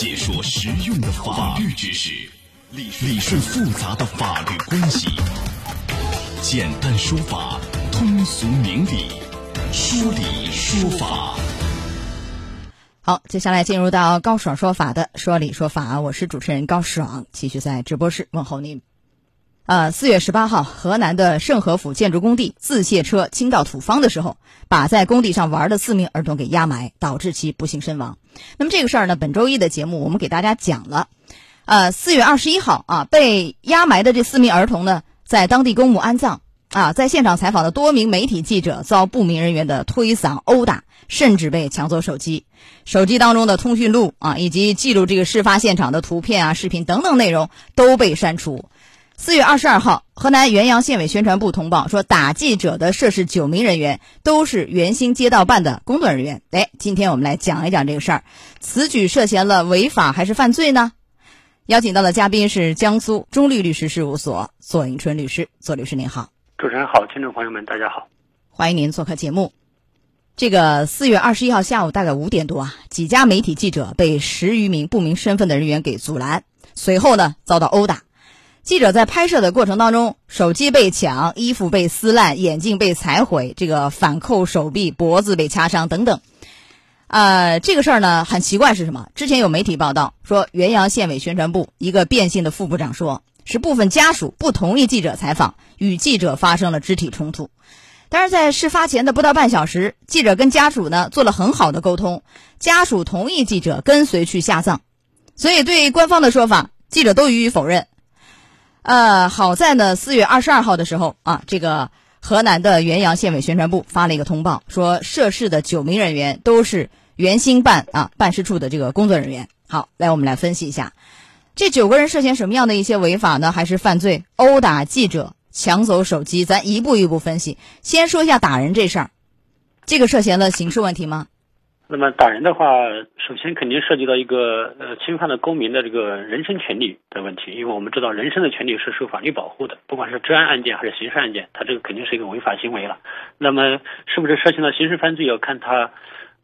解说实用的法律知识，理理顺复杂的法律关系，简单说法，通俗明理，说理说法。好，接下来进入到高爽说法的说理说法，我是主持人高爽，继续在直播室问候您。呃，四月十八号，河南的盛和府建筑工地自卸车倾倒土方的时候，把在工地上玩的四名儿童给压埋，导致其不幸身亡。那么这个事儿呢，本周一的节目我们给大家讲了。呃，四月二十一号啊，被压埋的这四名儿童呢，在当地公墓安葬啊，在现场采访的多名媒体记者遭不明人员的推搡殴打，甚至被抢走手机，手机当中的通讯录啊，以及记录这个事发现场的图片啊、视频等等内容都被删除。四月二十二号，河南原阳县委宣传部通报说，打记者的涉事九名人员都是原兴街道办的工作人员。哎，今天我们来讲一讲这个事儿，此举涉嫌了违法还是犯罪呢？邀请到的嘉宾是江苏中律律师事务所左迎春律师，左律师您好，主持人好，听众朋友们大家好，欢迎您做客节目。这个四月二十一号下午大概五点多啊，几家媒体记者被十余名不明身份的人员给阻拦，随后呢遭到殴打。记者在拍摄的过程当中，手机被抢，衣服被撕烂，眼镜被踩毁，这个反扣手臂，脖子被掐伤等等。呃，这个事儿呢很奇怪是什么？之前有媒体报道说，原阳县委宣传部一个变性的副部长说，是部分家属不同意记者采访，与记者发生了肢体冲突。但是在事发前的不到半小时，记者跟家属呢做了很好的沟通，家属同意记者跟随去下葬，所以对官方的说法，记者都予以否认。呃，好在呢，四月二十二号的时候啊，这个河南的原阳县委宣传部发了一个通报，说涉事的九名人员都是原兴办啊办事处的这个工作人员。好，来我们来分析一下，这九个人涉嫌什么样的一些违法呢？还是犯罪？殴打记者、抢走手机，咱一步一步分析。先说一下打人这事儿，这个涉嫌了刑事问题吗？那么打人的话，首先肯定涉及到一个呃侵犯了公民的这个人身权利的问题，因为我们知道人身的权利是受法律保护的，不管是治安案件还是刑事案件，它这个肯定是一个违法行为了。那么是不是涉嫌到刑事犯罪，要看他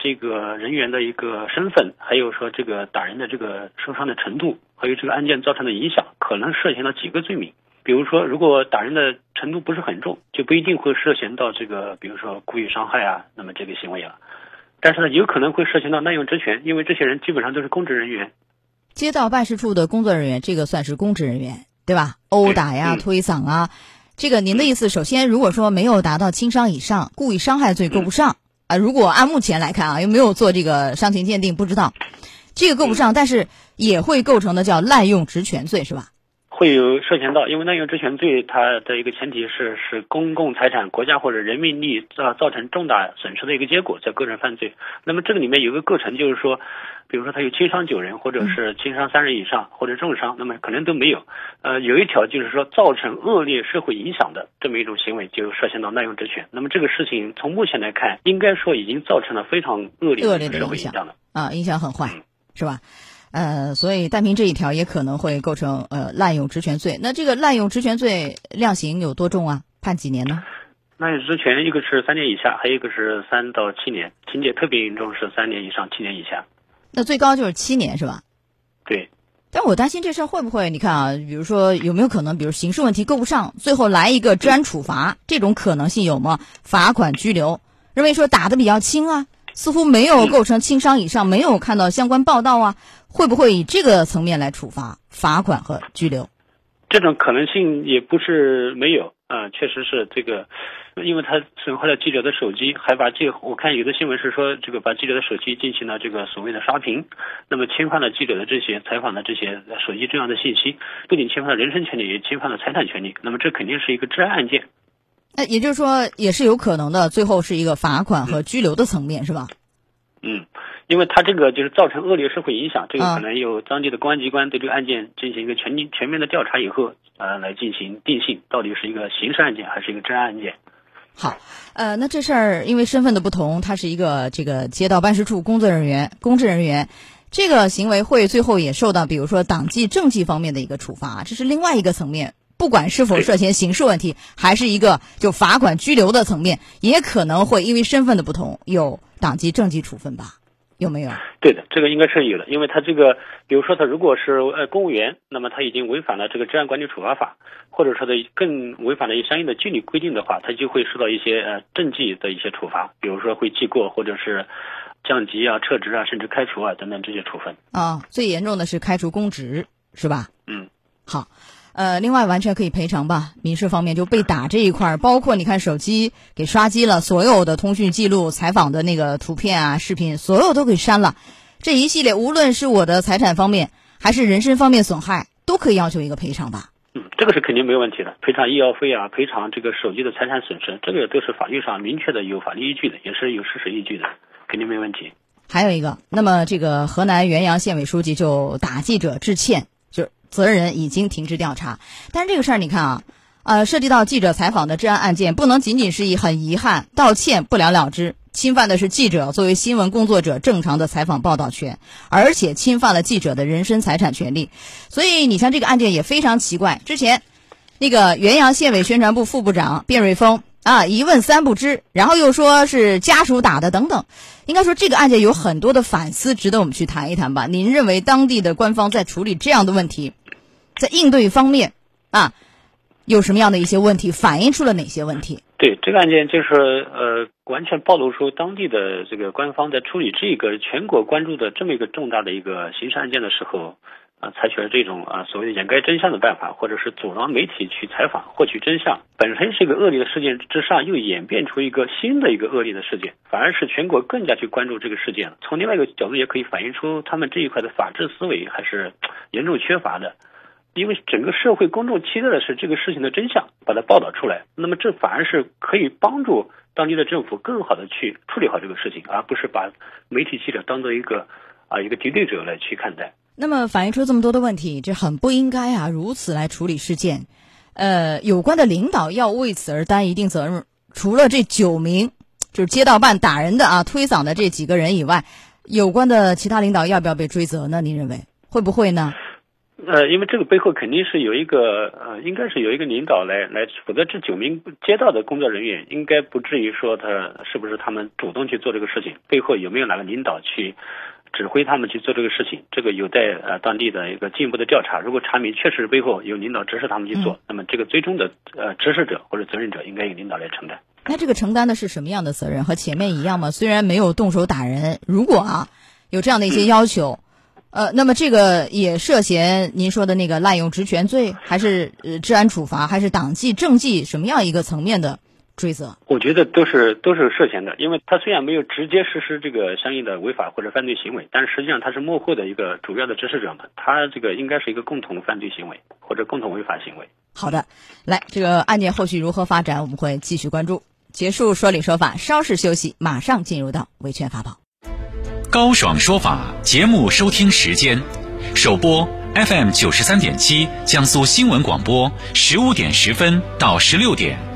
这个人员的一个身份，还有说这个打人的这个受伤的程度，还有这个案件造成的影响，可能涉嫌到几个罪名。比如说，如果打人的程度不是很重，就不一定会涉嫌到这个，比如说故意伤害啊，那么这个行为了。但是呢，有可能会涉嫌到滥用职权，因为这些人基本上都是公职人员。街道办事处的工作人员，这个算是公职人员，对吧？殴打呀、推搡啊，这个您的意思，首先如果说没有达到轻伤以上，故意伤害罪够不上啊。如果按目前来看啊，又没有做这个伤情鉴定，不知道这个够不上，但是也会构成的叫滥用职权罪，是吧？会有涉嫌到，因为滥用职权罪，它的一个前提是是公共财产、国家或者人民利益造造成重大损失的一个结果，叫构成犯罪。那么这个里面有个构成，就是说，比如说他有轻伤九人，或者是轻伤三人以上，或者重伤，那么可能都没有。呃，有一条就是说造成恶劣社会影响的这么一种行为，就涉嫌到滥用职权。那么这个事情从目前来看，应该说已经造成了非常恶劣恶劣的社会影响了啊，影响很坏，是吧？呃，所以单凭这一条也可能会构成呃滥用职权罪。那这个滥用职权罪量刑有多重啊？判几年呢？滥用职权一个是三年以下，还有一个是三到七年，情节特别严重是三年以上七年以下。那最高就是七年是吧？对。但我担心这事儿会不会？你看啊，比如说有没有可能，比如刑事问题够不上，最后来一个治安处罚，这种可能性有吗？罚款拘留，认为说打的比较轻啊，似乎没有构成轻伤以上，没有看到相关报道啊。会不会以这个层面来处罚罚款和拘留？这种可能性也不是没有啊，确实是这个，因为他损坏了记者的手机，还把这我看有的新闻是说这个把记者的手机进行了这个所谓的刷屏，那么侵犯了记者的这些采访的这些手机重要的信息，不仅侵犯了人身权利，也侵犯了财产权利，那么这肯定是一个治安案件。那也就是说，也是有可能的，最后是一个罚款和拘留的层面，是吧？嗯。因为他这个就是造成恶劣社会影响，这个可能由当地的公安机关对这个案件进行一个全全面的调查以后，呃，来进行定性，到底是一个刑事案件还是一个治安案件。好，呃，那这事儿因为身份的不同，他是一个这个街道办事处工作人员、公职人员，这个行为会最后也受到比如说党纪政纪方面的一个处罚，这是另外一个层面。不管是否涉嫌刑事问题，还是一个就罚款拘留的层面，也可能会因为身份的不同有党纪政纪处分吧。有没有？对的，这个应该是有的，因为他这个，比如说他如果是呃公务员，那么他已经违反了这个治安管理处罚法，或者说的更违反了相应的纪律规定的话，他就会受到一些呃政纪的一些处罚，比如说会记过，或者是降级啊、撤职啊，甚至开除啊等等这些处分。啊，最严重的是开除公职，是吧？嗯，好。呃，另外完全可以赔偿吧。民事方面就被打这一块儿，包括你看手机给刷机了，所有的通讯记录、采访的那个图片啊、视频，所有都给删了。这一系列，无论是我的财产方面，还是人身方面损害，都可以要求一个赔偿吧。嗯，这个是肯定没有问题的，赔偿医药费啊，赔偿这个手机的财产损失，这个都是法律上明确的有法律依据的，也是有事实依据的，肯定没问题。还有一个，那么这个河南原阳县委书记就打记者致歉。责任人已经停职调查，但是这个事儿你看啊，呃，涉及到记者采访的治安案件，不能仅仅是以很遗憾道歉不了了之，侵犯的是记者作为新闻工作者正常的采访报道权，而且侵犯了记者的人身财产权利。所以你像这个案件也非常奇怪，之前那个原阳县委宣传部副部长卞瑞峰啊一问三不知，然后又说是家属打的等等。应该说，这个案件有很多的反思，值得我们去谈一谈吧。您认为当地的官方在处理这样的问题，在应对方面啊，有什么样的一些问题？反映出了哪些问题？对这个案件，就是呃，完全暴露出当地的这个官方在处理这个全国关注的这么一个重大的一个刑事案件的时候。采取了这种啊所谓的掩盖真相的办法，或者是阻挠媒体去采访获取真相，本身是一个恶劣的事件之上，又演变出一个新的一个恶劣的事件，反而是全国更加去关注这个事件了。从另外一个角度，也可以反映出他们这一块的法治思维还是严重缺乏的，因为整个社会公众期待的是这个事情的真相，把它报道出来，那么这反而是可以帮助当地的政府更好的去处理好这个事情，而不是把媒体记者当做一个啊一个敌对者来去看待。那么反映出这么多的问题，这很不应该啊！如此来处理事件，呃，有关的领导要为此而担一定责任。除了这九名就是街道办打人的啊、推搡的这几个人以外，有关的其他领导要不要被追责呢？您认为会不会呢？呃，因为这个背后肯定是有一个呃，应该是有一个领导来来，否则这九名街道的工作人员应该不至于说他是不是他们主动去做这个事情，背后有没有哪个领导去？指挥他们去做这个事情，这个有待呃当地的一个进一步的调查。如果查明确实背后有领导指使他们去做，那么这个最终的呃指使者或者责任者应该由领导来承担。那这个承担的是什么样的责任？和前面一样吗？虽然没有动手打人，如果啊有这样的一些要求，呃，那么这个也涉嫌您说的那个滥用职权罪，还是呃治安处罚，还是党纪政纪什么样一个层面的？追责，我觉得都是都是涉嫌的，因为他虽然没有直接实施这个相应的违法或者犯罪行为，但是实际上他是幕后的一个主要的指使者嘛，他这个应该是一个共同犯罪行为或者共同违法行为。好的，来，这个案件后续如何发展，我们会继续关注。结束说理说法，稍事休息，马上进入到维权法宝。高爽说法节目收听时间，首播 FM 九十三点七，江苏新闻广播，十五点十分到十六点。